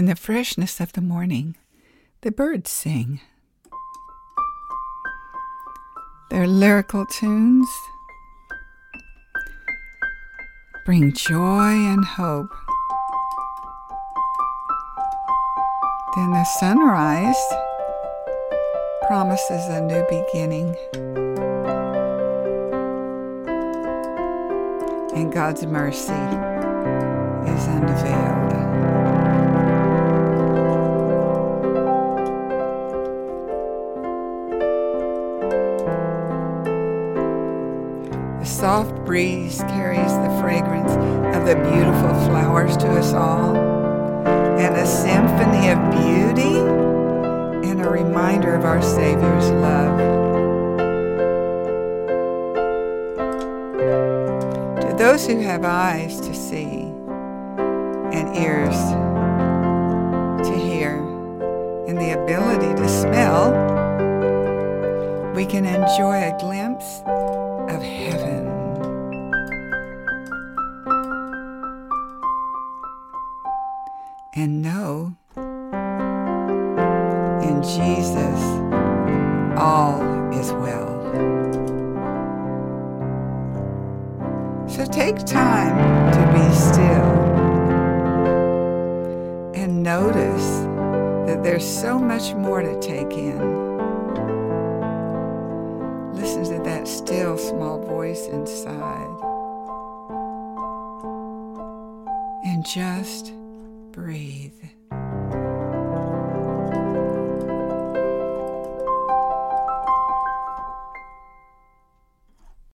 In the freshness of the morning, the birds sing. Their lyrical tunes bring joy and hope. Then the sunrise promises a new beginning. And God's mercy The soft breeze carries the fragrance of the beautiful flowers to us all, and a symphony of beauty and a reminder of our Savior's love. To those who have eyes to see and ears to hear and the ability to smell, we can enjoy a glimpse of heaven. And know in Jesus all is well. So take time to be still and notice that there's so much more to take in. Still small voice inside. And just breathe.